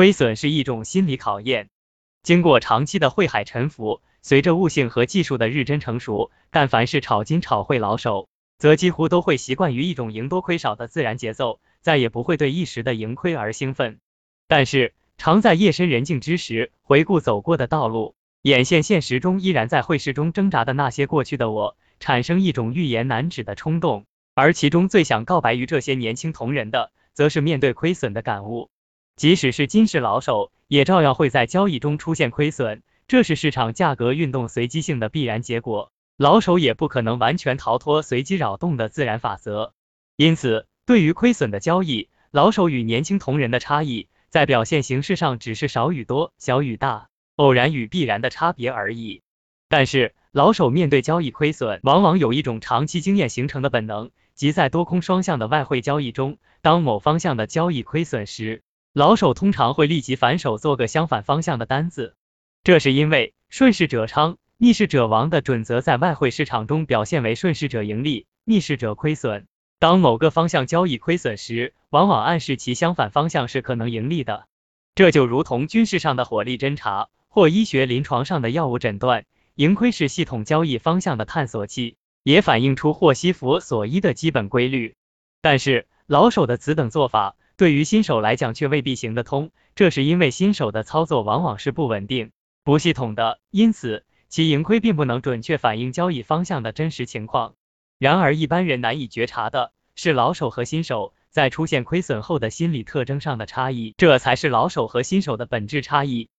亏损是一种心理考验，经过长期的汇海沉浮，随着悟性和技术的日臻成熟，但凡是炒金炒汇老手，则几乎都会习惯于一种赢多亏少的自然节奏，再也不会对一时的盈亏而兴奋。但是，常在夜深人静之时，回顾走过的道路，眼现现实中依然在汇市中挣扎的那些过去的我，产生一种欲言难止的冲动。而其中最想告白于这些年轻同仁的，则是面对亏损的感悟。即使是金市老手，也照样会在交易中出现亏损，这是市场价格运动随机性的必然结果。老手也不可能完全逃脱随机扰动的自然法则。因此，对于亏损的交易，老手与年轻同仁的差异，在表现形式上只是少与多、小与大、偶然与必然的差别而已。但是，老手面对交易亏损，往往有一种长期经验形成的本能。即在多空双向的外汇交易中，当某方向的交易亏损时，老手通常会立即反手做个相反方向的单子。这是因为顺势者昌，逆势者亡的准则在外汇市场中表现为顺势者盈利，逆势者亏损。当某个方向交易亏损时，往往暗示其相反方向是可能盈利的。这就如同军事上的火力侦察，或医学临床上的药物诊断，盈亏是系统交易方向的探索器。也反映出霍希弗所依的基本规律，但是老手的此等做法对于新手来讲却未必行得通，这是因为新手的操作往往是不稳定、不系统的，因此其盈亏并不能准确反映交易方向的真实情况。然而一般人难以觉察的是老手和新手在出现亏损后的心理特征上的差异，这才是老手和新手的本质差异。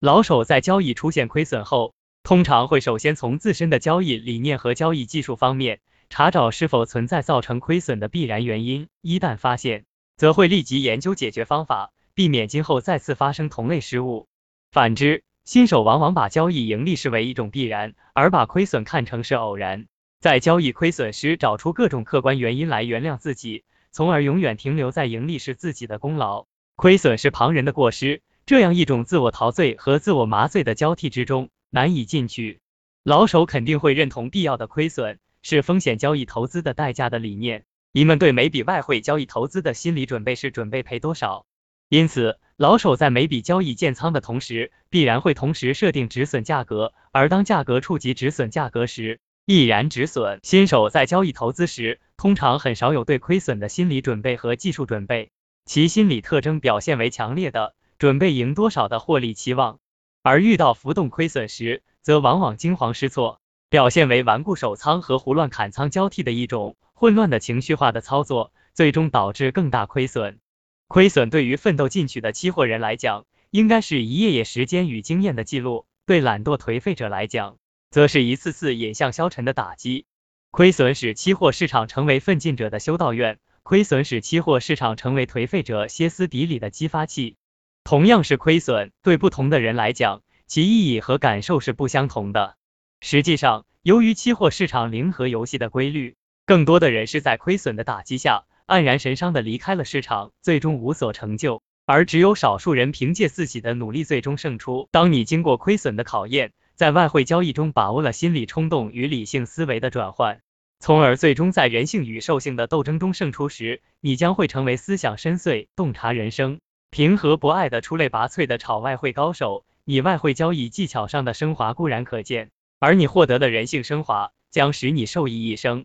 老手在交易出现亏损后。通常会首先从自身的交易理念和交易技术方面查找是否存在造成亏损的必然原因，一旦发现，则会立即研究解决方法，避免今后再次发生同类失误。反之，新手往往把交易盈利视为一种必然，而把亏损看成是偶然，在交易亏损时找出各种客观原因来原谅自己，从而永远停留在盈利是自己的功劳，亏损是旁人的过失，这样一种自我陶醉和自我麻醉的交替之中。难以进去，老手肯定会认同必要的亏损是风险交易投资的代价的理念。你们对每笔外汇交易投资的心理准备是准备赔多少？因此，老手在每笔交易建仓的同时，必然会同时设定止损价格，而当价格触及止损价格时，毅然止损。新手在交易投资时，通常很少有对亏损的心理准备和技术准备，其心理特征表现为强烈的准备赢多少的获利期望。而遇到浮动亏损时，则往往惊慌失措，表现为顽固守仓和胡乱砍仓交替的一种混乱的情绪化的操作，最终导致更大亏损。亏损对于奋斗进取的期货人来讲，应该是一页页时间与经验的记录；对懒惰颓废者来讲，则是一次次引向消沉的打击。亏损使期货市场成为奋进者的修道院，亏损使期货市场成为颓废者歇斯底里的激发器。同样是亏损，对不同的人来讲，其意义和感受是不相同的。实际上，由于期货市场零和游戏的规律，更多的人是在亏损的打击下黯然神伤的离开了市场，最终无所成就，而只有少数人凭借自己的努力最终胜出。当你经过亏损的考验，在外汇交易中把握了心理冲动与理性思维的转换，从而最终在人性与兽性的斗争中胜出时，你将会成为思想深邃、洞察人生。平和博爱的出类拔萃的炒外汇高手，你外汇交易技巧上的升华固然可见，而你获得的人性升华将使你受益一生。